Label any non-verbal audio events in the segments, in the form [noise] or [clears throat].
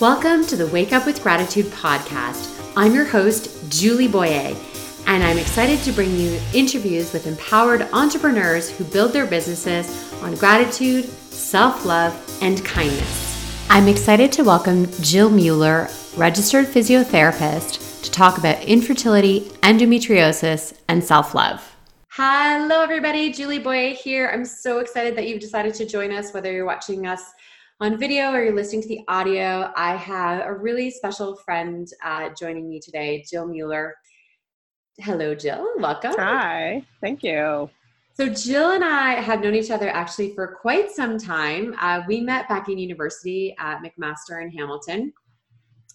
Welcome to the Wake Up with Gratitude podcast. I'm your host, Julie Boyer, and I'm excited to bring you interviews with empowered entrepreneurs who build their businesses on gratitude, self love, and kindness. I'm excited to welcome Jill Mueller, registered physiotherapist, to talk about infertility, endometriosis, and self love. Hello, everybody. Julie Boyer here. I'm so excited that you've decided to join us, whether you're watching us on video or you're listening to the audio. I have a really special friend uh, joining me today, Jill Mueller. Hello, Jill. Welcome. Hi. Thank you. So, Jill and I have known each other actually for quite some time. Uh, we met back in university at McMaster in Hamilton.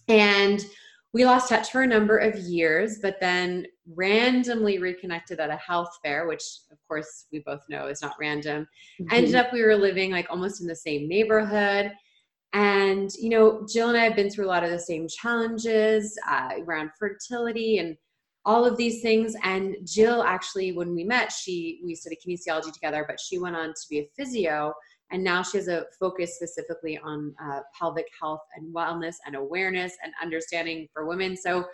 And we lost touch for a number of years, but then randomly reconnected at a health fair, which of course we both know is not random. Mm-hmm. Ended up we were living like almost in the same neighborhood. And, you know, Jill and I have been through a lot of the same challenges uh, around fertility and all of these things. And Jill actually, when we met, she we studied kinesiology together, but she went on to be a physio and now she has a focus specifically on uh, pelvic health and wellness and awareness and understanding for women. So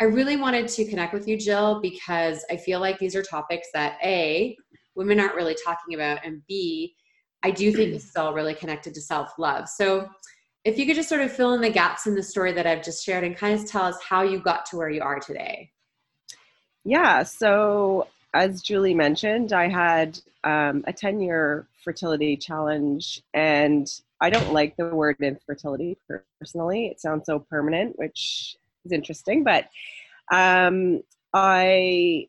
I really wanted to connect with you, Jill, because I feel like these are topics that A, women aren't really talking about, and B, I do think this is all really connected to self love. So if you could just sort of fill in the gaps in the story that I've just shared and kind of tell us how you got to where you are today. Yeah, so as Julie mentioned, I had um, a 10 year fertility challenge, and I don't like the word infertility personally. It sounds so permanent, which is interesting, but um, I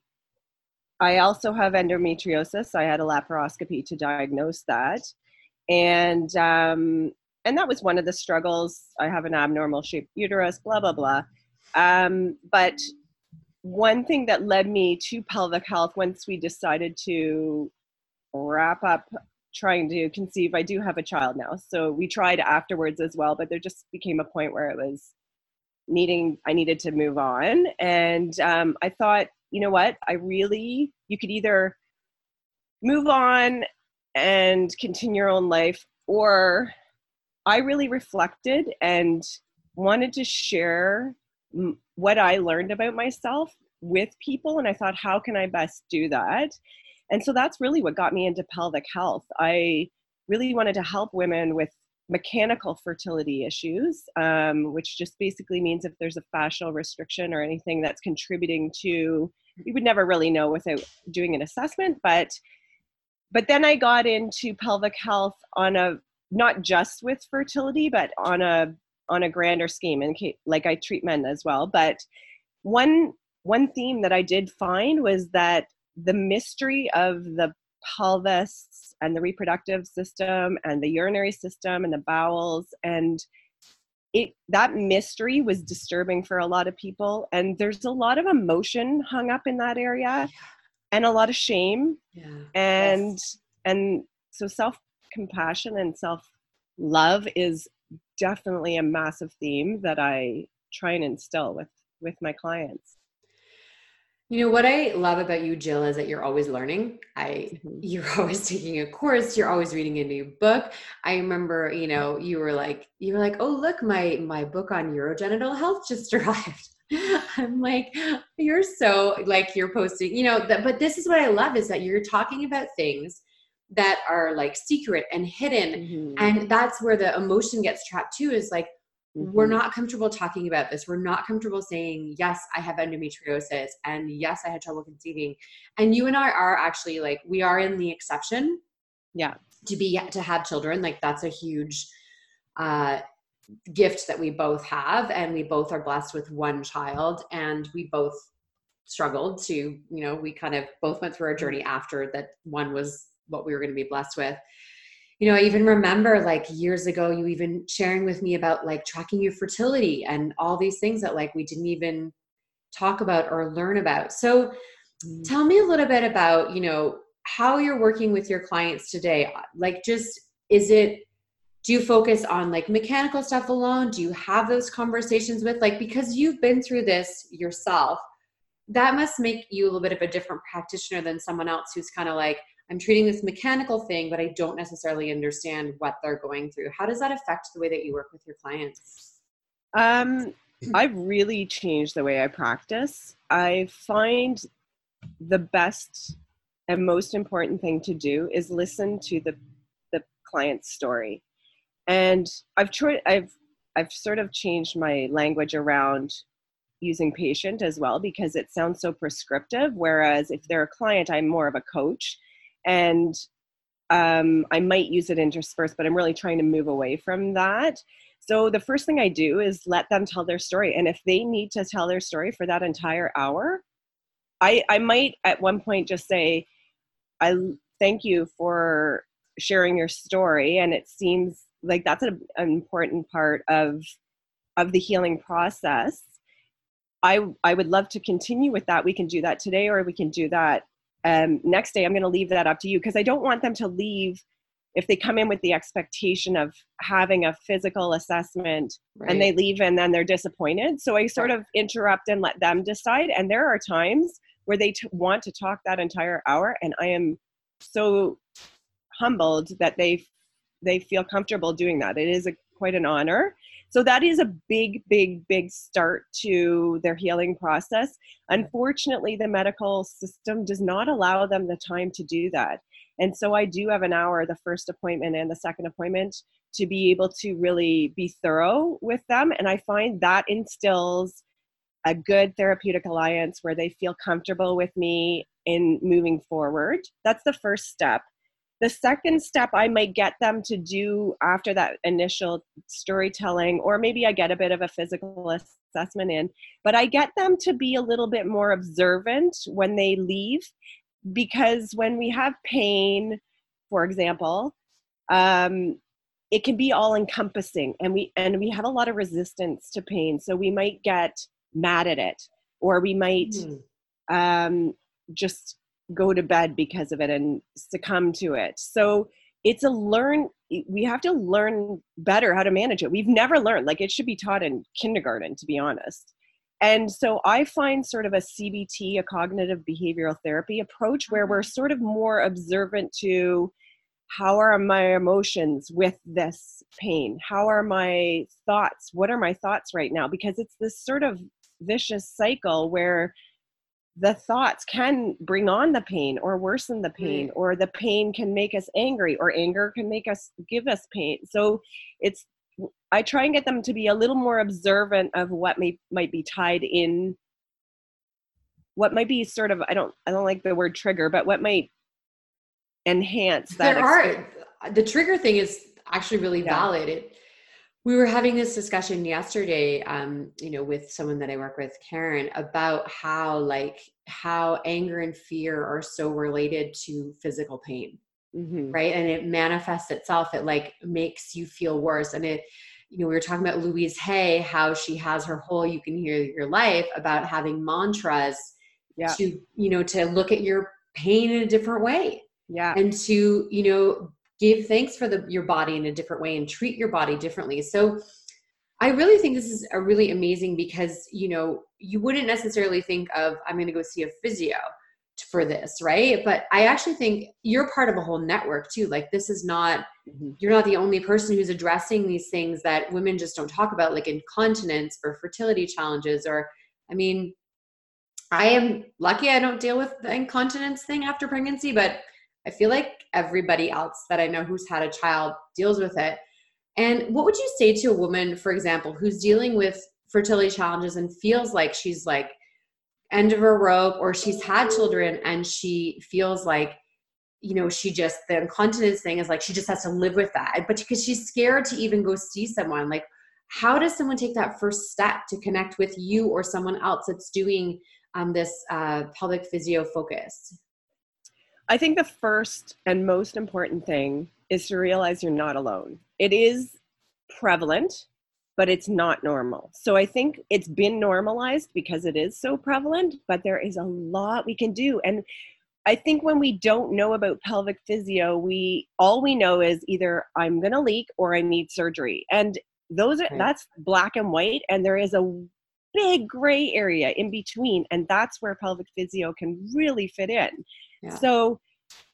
I also have endometriosis. I had a laparoscopy to diagnose that, and um, and that was one of the struggles. I have an abnormal shaped uterus. Blah blah blah. Um, but one thing that led me to pelvic health once we decided to wrap up trying to conceive i do have a child now so we tried afterwards as well but there just became a point where it was needing i needed to move on. And um, i thought you know what? I really you could either move on and continue your own life or i really reflected and wanted to share what I learned about myself with people. And I thought, how can I best do that? And so that's really what got me into pelvic health. I really wanted to help women with mechanical fertility issues, um, which just basically means if there's a fascial restriction or anything that's contributing to, you would never really know without doing an assessment. But but then I got into pelvic health on a not just with fertility, but on a on a grander scheme and like i treat men as well but one one theme that i did find was that the mystery of the pelvis and the reproductive system and the urinary system and the bowels and it that mystery was disturbing for a lot of people and there's a lot of emotion hung up in that area and a lot of shame yeah. and yes. and so self compassion and self love is definitely a massive theme that I try and instill with with my clients. You know what I love about you, Jill, is that you're always learning. I mm-hmm. [laughs] you're always taking a course, you're always reading a new book. I remember, you know, you were like, you were like, oh look, my my book on urogenital health just [laughs] arrived. I'm like, you're so like you're posting, you know, that but this is what I love is that you're talking about things that are like secret and hidden. Mm-hmm. and that's where the emotion gets trapped too is like mm-hmm. we're not comfortable talking about this. We're not comfortable saying yes i have endometriosis and yes i had trouble conceiving. And you and i are actually like we are in the exception yeah. to be to have children. Like that's a huge uh gift that we both have and we both are blessed with one child and we both struggled to you know we kind of both went through our journey after that one was what we were going to be blessed with. You know i even remember like years ago you even sharing with me about like tracking your fertility and all these things that like we didn't even talk about or learn about. So mm. tell me a little bit about you know how you're working with your clients today. Like just is it do you focus on like mechanical stuff alone? Do you have those conversations with like because you've been through this yourself that must make you a little bit of a different practitioner than someone else who's kind of like I'm treating this mechanical thing, but I don't necessarily understand what they're going through. How does that affect the way that you work with your clients? Um, [clears throat] I've really changed the way I practice. I find the best and most important thing to do is listen to the the client's story. And I've tried I've I've sort of changed my language around using patient as well because it sounds so prescriptive whereas if they're a client I'm more of a coach and um, I might use it interspersed, but I'm really trying to move away from that. So the first thing I do is let them tell their story. And if they need to tell their story for that entire hour, I, I might at one point just say, I thank you for sharing your story. And it seems like that's an important part of of the healing process. I I would love to continue with that. We can do that today or we can do that um, next day. I'm going to leave that up to you because I don't want them to leave if they come in with the expectation of having a physical assessment right. and they leave and then they're disappointed. So I sort of interrupt and let them decide. And there are times where they t- want to talk that entire hour, and I am so humbled that they they feel comfortable doing that. It is a, quite an honor. So that is a big, big, big start to their healing process. Unfortunately, the medical system does not allow them the time to do that. And so I do have an hour, the first appointment and the second appointment, to be able to really be thorough with them. And I find that instills a good therapeutic alliance where they feel comfortable with me in moving forward. That's the first step. The second step I might get them to do after that initial storytelling, or maybe I get a bit of a physical assessment in, but I get them to be a little bit more observant when they leave because when we have pain, for example, um, it can be all encompassing and we and we have a lot of resistance to pain so we might get mad at it or we might mm. um, just go to bed because of it and succumb to it so it's a learn we have to learn better how to manage it we've never learned like it should be taught in kindergarten to be honest and so I find sort of a CBT, a cognitive behavioral therapy approach, where we're mm-hmm. sort of more observant to how are my emotions with this pain? How are my thoughts? What are my thoughts right now? Because it's this sort of vicious cycle where the thoughts can bring on the pain or worsen the pain or the pain can make us angry or anger can make us give us pain so it's I try and get them to be a little more observant of what may might be tied in what might be sort of I don't I don't like the word trigger, but what might enhance that. There are the trigger thing is actually really yeah. valid. It, we were having this discussion yesterday, um, you know, with someone that I work with, Karen, about how like how anger and fear are so related to physical pain. Mm-hmm. right and it manifests itself it like makes you feel worse and it you know we were talking about louise hay how she has her whole you can heal your life about having mantras yeah. to you know to look at your pain in a different way yeah and to you know give thanks for the your body in a different way and treat your body differently so i really think this is a really amazing because you know you wouldn't necessarily think of i'm going to go see a physio for this, right? But I actually think you're part of a whole network too. Like this is not mm-hmm. you're not the only person who's addressing these things that women just don't talk about like incontinence or fertility challenges or I mean I am lucky I don't deal with the incontinence thing after pregnancy, but I feel like everybody else that I know who's had a child deals with it. And what would you say to a woman, for example, who's dealing with fertility challenges and feels like she's like end of her rope or she's had children and she feels like you know she just the incontinence thing is like she just has to live with that but because she's scared to even go see someone like how does someone take that first step to connect with you or someone else that's doing um, this uh, pelvic physio focus i think the first and most important thing is to realize you're not alone it is prevalent but it's not normal. So I think it's been normalized because it is so prevalent, but there is a lot we can do. And I think when we don't know about pelvic physio, we all we know is either I'm going to leak or I need surgery. And those are that's black and white and there is a big gray area in between and that's where pelvic physio can really fit in. Yeah. So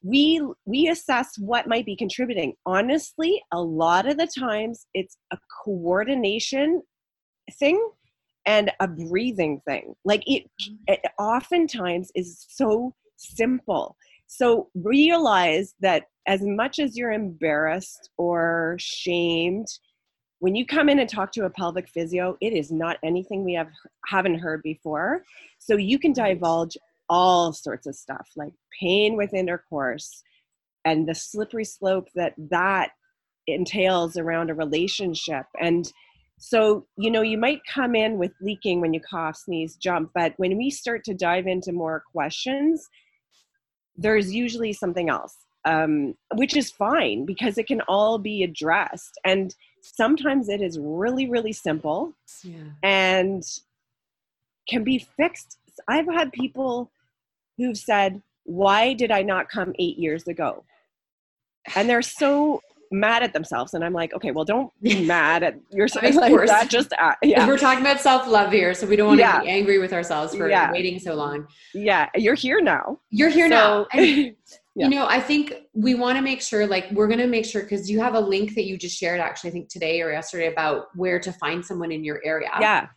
we we assess what might be contributing honestly a lot of the times it's a coordination thing and a breathing thing. Like it, mm-hmm. it oftentimes is so simple. So realize that as much as you're embarrassed or shamed, when you come in and talk to a pelvic physio, it is not anything we have haven't heard before. So you can divulge all sorts of stuff like pain with intercourse and the slippery slope that that entails around a relationship. And so you know you might come in with leaking when you cough sneeze jump but when we start to dive into more questions there's usually something else um, which is fine because it can all be addressed. And sometimes it is really really simple yeah. and can be fixed. I've had people who've said, Why did I not come eight years ago? And they're so mad at themselves. And I'm like, okay, well, don't be [laughs] mad at yourself. [laughs] like that. Just uh, yeah. We're talking about self love here, so we don't want to yeah. be angry with ourselves for yeah. waiting so long. Yeah, you're here now. You're here so, now. [laughs] Yeah. You know, I think we want to make sure, like, we're going to make sure because you have a link that you just shared, actually, I think today or yesterday about where to find someone in your area. Yeah.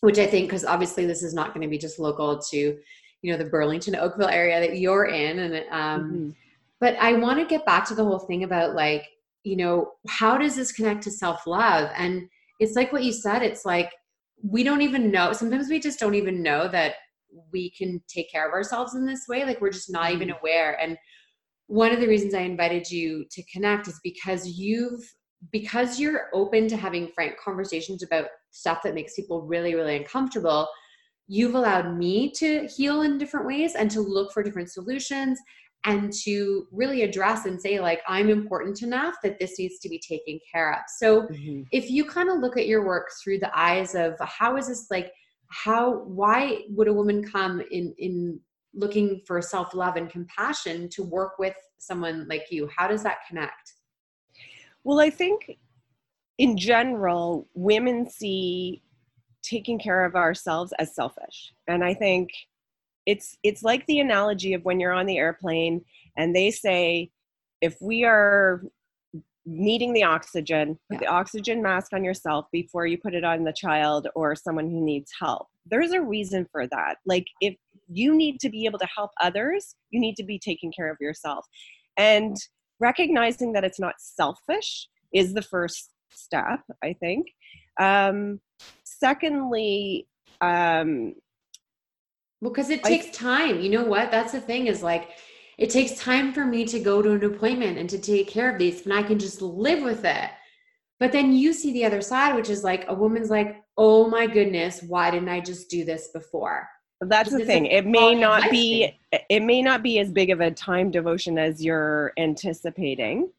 Which I think, because obviously this is not going to be just local to you know the burlington oakville area that you're in and um mm-hmm. but i want to get back to the whole thing about like you know how does this connect to self-love and it's like what you said it's like we don't even know sometimes we just don't even know that we can take care of ourselves in this way like we're just not even mm-hmm. aware and one of the reasons i invited you to connect is because you've because you're open to having frank conversations about stuff that makes people really really uncomfortable you've allowed me to heal in different ways and to look for different solutions and to really address and say like i'm important enough that this needs to be taken care of. So mm-hmm. if you kind of look at your work through the eyes of how is this like how why would a woman come in in looking for self-love and compassion to work with someone like you? How does that connect? Well i think in general women see taking care of ourselves as selfish. And I think it's it's like the analogy of when you're on the airplane and they say if we are needing the oxygen, put yeah. the oxygen mask on yourself before you put it on the child or someone who needs help. There's a reason for that. Like if you need to be able to help others, you need to be taking care of yourself. And recognizing that it's not selfish is the first step, I think. Um, secondly, um, well, because it takes I, time. You know what? That's the thing is like, it takes time for me to go to an appointment and to take care of these, and I can just live with it. But then you see the other side, which is like a woman's like, oh my goodness, why didn't I just do this before? That's the thing. It may not be it may not be as big of a time devotion as you're anticipating.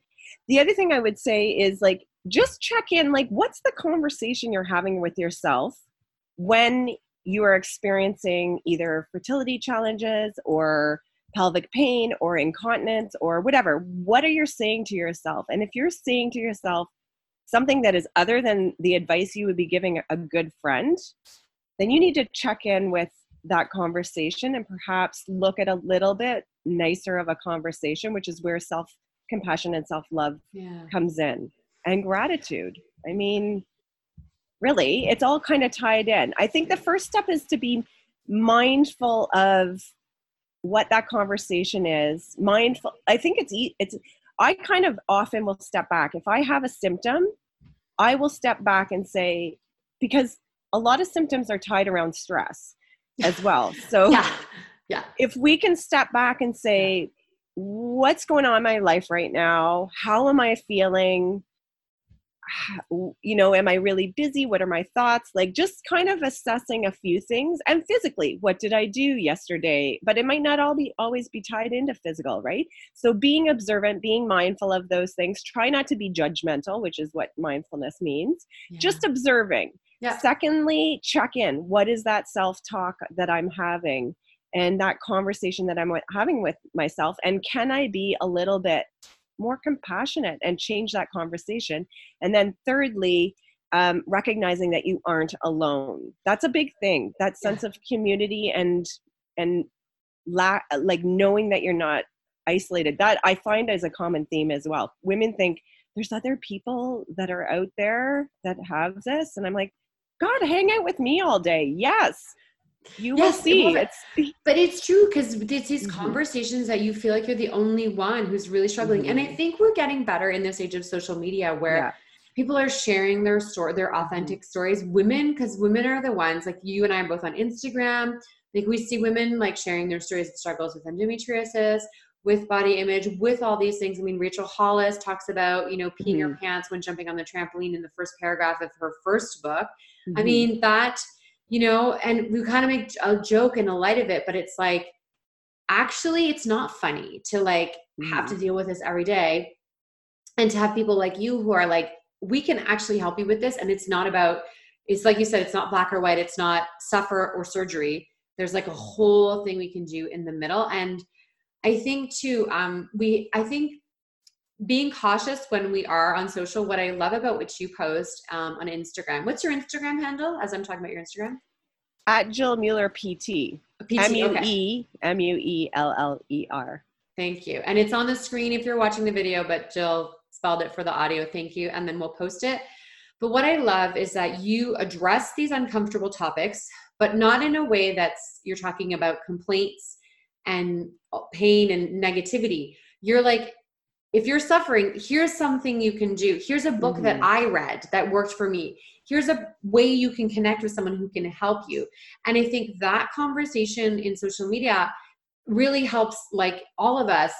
The other thing I would say is like just check in like what's the conversation you're having with yourself when you are experiencing either fertility challenges or pelvic pain or incontinence or whatever? What are you saying to yourself? And if you're saying to yourself something that is other than the advice you would be giving a good friend then you need to check in with that conversation and perhaps look at a little bit nicer of a conversation which is where self compassion and self love yeah. comes in and gratitude. I mean, really, it's all kind of tied in. I think the first step is to be mindful of what that conversation is. Mindful. I think it's it's. I kind of often will step back if I have a symptom. I will step back and say because a lot of symptoms are tied around stress as [laughs] well. So yeah. Yeah. If we can step back and say, what's going on in my life right now? How am I feeling? [sighs] you know, am I really busy? What are my thoughts? Like just kind of assessing a few things and physically, what did I do yesterday? But it might not all be always be tied into physical, right? So being observant, being mindful of those things, try not to be judgmental, which is what mindfulness means. Yeah. Just observing. Yeah. Secondly, check in. What is that self-talk that I'm having? And that conversation that I'm having with myself, and can I be a little bit more compassionate and change that conversation. And then, thirdly, um, recognizing that you aren't alone. That's a big thing. That sense yeah. of community and and la- like knowing that you're not isolated. That I find as a common theme as well. Women think there's other people that are out there that have this, and I'm like, God, hang out with me all day. Yes. You yes, will see. It it's but it's true because it's these mm-hmm. conversations that you feel like you're the only one who's really struggling. Mm-hmm. And I mm-hmm. think we're getting better in this age of social media where yeah. people are sharing their story, their mm-hmm. authentic stories. Women, because women are the ones like you and I are both on Instagram. Like we see women like sharing their stories of struggles with endometriosis, with body image, with all these things. I mean, Rachel Hollis talks about, you know, peeing mm-hmm. her pants when jumping on the trampoline in the first paragraph of her first book. Mm-hmm. I mean, that you know, and we kind of make a joke in the light of it, but it's like, actually, it's not funny to like mm-hmm. have to mm-hmm. deal with this every day and to have people like you who are like, we can actually help you with this. And it's not about, it's like you said, it's not black or white, it's not suffer or surgery. There's like a whole thing we can do in the middle. And I think too, um, we, I think being cautious when we are on social. What I love about what you post um, on Instagram. What's your Instagram handle? As I'm talking about your Instagram. At Jill Mueller PT. PT M U E M U E L L E R. Thank you. And it's on the screen if you're watching the video, but Jill spelled it for the audio. Thank you. And then we'll post it. But what I love is that you address these uncomfortable topics, but not in a way that's you're talking about complaints and pain and negativity. You're like, if you're suffering, here's something you can do. Here's a book mm-hmm. that I read that worked for me. Here's a way you can connect with someone who can help you. And I think that conversation in social media really helps like all of us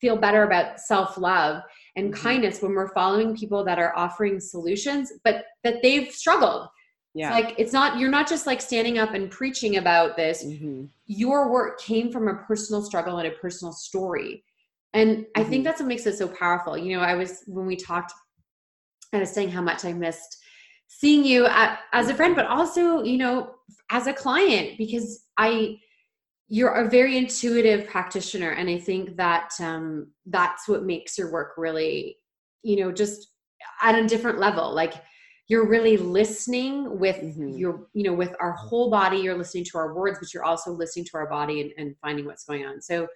feel better about self-love and mm-hmm. kindness when we're following people that are offering solutions but that they've struggled yeah. It's like it's not you're not just like standing up and preaching about this. Mm-hmm. Your work came from a personal struggle and a personal story. And mm-hmm. I think mm-hmm. that's what makes it so powerful. You know, I was, when we talked, I was saying how much I missed seeing you at, as a friend, but also, you know, as a client, because I, you're a very intuitive practitioner. And I think that um, that's what makes your work really, you know, just at a different level. Like, you're really listening with mm-hmm. your you know with our whole body you're listening to our words but you're also listening to our body and, and finding what's going on so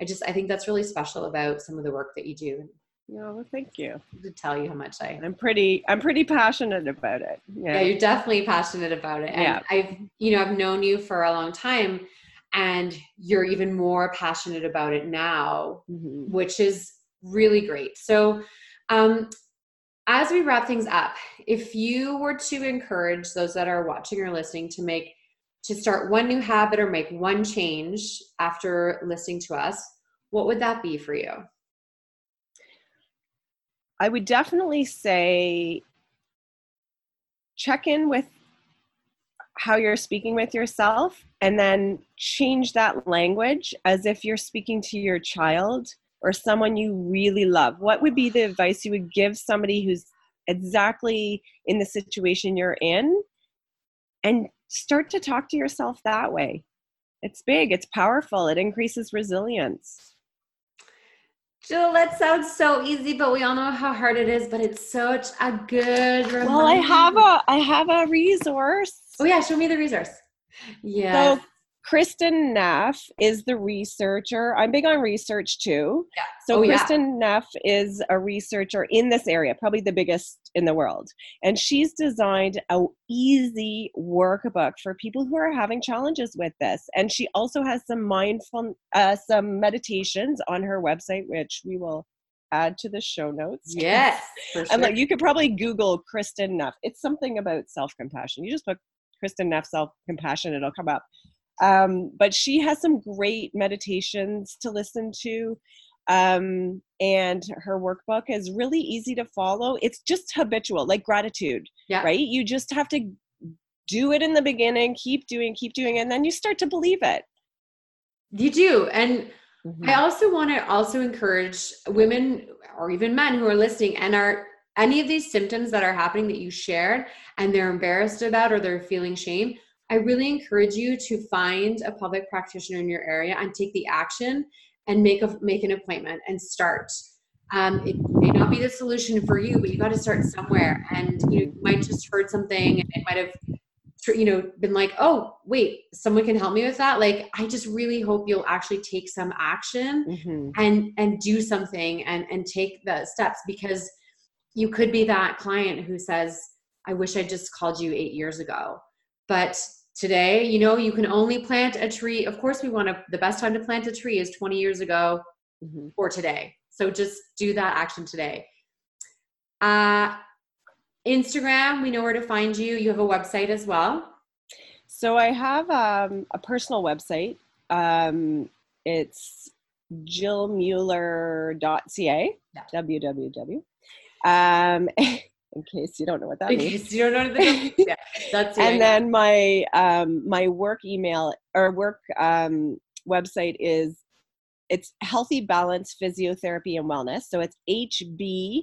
I just I think that's really special about some of the work that you do. Yeah, well, thank you. To tell you how much I I'm pretty I'm pretty passionate about it. Yeah, yeah you're definitely passionate about it. And yeah. I've you know I've known you for a long time and you're even more passionate about it now, mm-hmm. which is really great. So um as we wrap things up, if you were to encourage those that are watching or listening to make to start one new habit or make one change after listening to us, what would that be for you? I would definitely say check in with how you're speaking with yourself and then change that language as if you're speaking to your child or someone you really love. What would be the advice you would give somebody who's exactly in the situation you're in? And start to talk to yourself that way. It's big, it's powerful, it increases resilience. Jill, that sounds so easy, but we all know how hard it is. But it's such a good. Reminder. Well, I have a I have a resource. Oh yeah, show me the resource. Yeah. So Kristin Neff is the researcher. I'm big on research too. Yeah. So oh, Kristin yeah. Neff is a researcher in this area, probably the biggest in the world. And she's designed a easy workbook for people who are having challenges with this. And she also has some mindful uh, some meditations on her website which we will add to the show notes. Yes. [laughs] Sure. And like you could probably Google Kristin Neff. It's something about self-compassion. You just put Kristin Neff self-compassion, it'll come up. Um, but she has some great meditations to listen to. Um, and her workbook is really easy to follow. It's just habitual, like gratitude, yeah. right? You just have to do it in the beginning, keep doing, keep doing, and then you start to believe it. You do. And mm-hmm. I also want to also encourage women or even men who are listening and are any of these symptoms that are happening that you shared and they're embarrassed about or they're feeling shame I really encourage you to find a pelvic practitioner in your area and take the action and make a make an appointment and start. Um, it may not be the solution for you, but you got to start somewhere. And you, know, you might just heard something, and it might have, you know, been like, oh, wait, someone can help me with that. Like, I just really hope you'll actually take some action mm-hmm. and and do something and and take the steps because you could be that client who says, I wish I just called you eight years ago. But today, you know, you can only plant a tree. Of course, we want to, the best time to plant a tree is 20 years ago mm-hmm. or today. So just do that action today. Uh, Instagram, we know where to find you. You have a website as well. So I have um, a personal website. Um, it's jillmueller.ca, yeah. www. Um, [laughs] in case you don't know what that in means. Case you don't know what that means. [laughs] yeah, that's and then my um, my work email or work um, website is it's Healthy Balance Physiotherapy and Wellness. So it's hbpw.ca.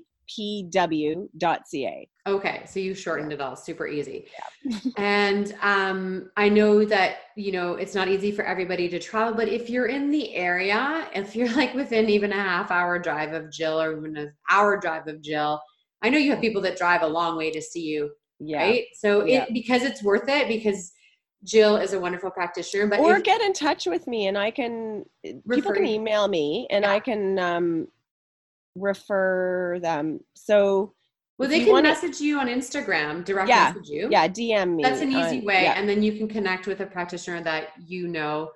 Okay, so you shortened it all, super easy. Yeah. [laughs] and um, I know that you know it's not easy for everybody to travel, but if you're in the area, if you're like within even a half hour drive of Jill or even an hour drive of Jill, I know you have people that drive a long way to see you, yeah. right? So yeah. it because it's worth it because Jill is a wonderful practitioner. But or if, get in touch with me and I can people can email me and yeah. I can um, refer them. So well, they can wanna, message you on Instagram, direct yeah, message you. Yeah, DM me. That's an easy way, yeah. and then you can connect with a practitioner that you know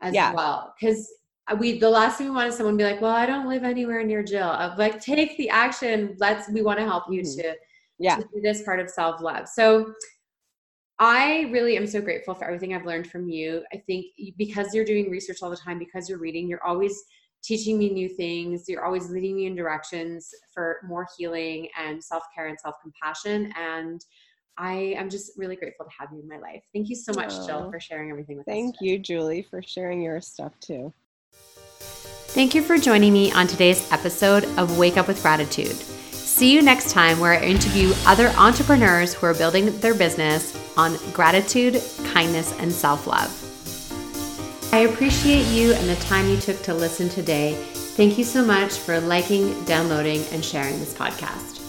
as well. Because we, the last thing we want is someone be like, "Well, I don't live anywhere near Jill." Of like, take the action. Let's. We want to help you mm-hmm. to, yeah, to do this part of self love. So I really am so grateful for everything I've learned from you. I think because you're doing research all the time, because you're reading, you're always teaching me new things. You're always leading me in directions for more healing and self care and self compassion. And I am just really grateful to have you in my life. Thank you so much, Jill, for sharing everything with thank us. Thank you, Julie, for sharing your stuff too. Thank you for joining me on today's episode of Wake Up with Gratitude. See you next time where I interview other entrepreneurs who are building their business on gratitude, kindness, and self love. I appreciate you and the time you took to listen today. Thank you so much for liking, downloading, and sharing this podcast.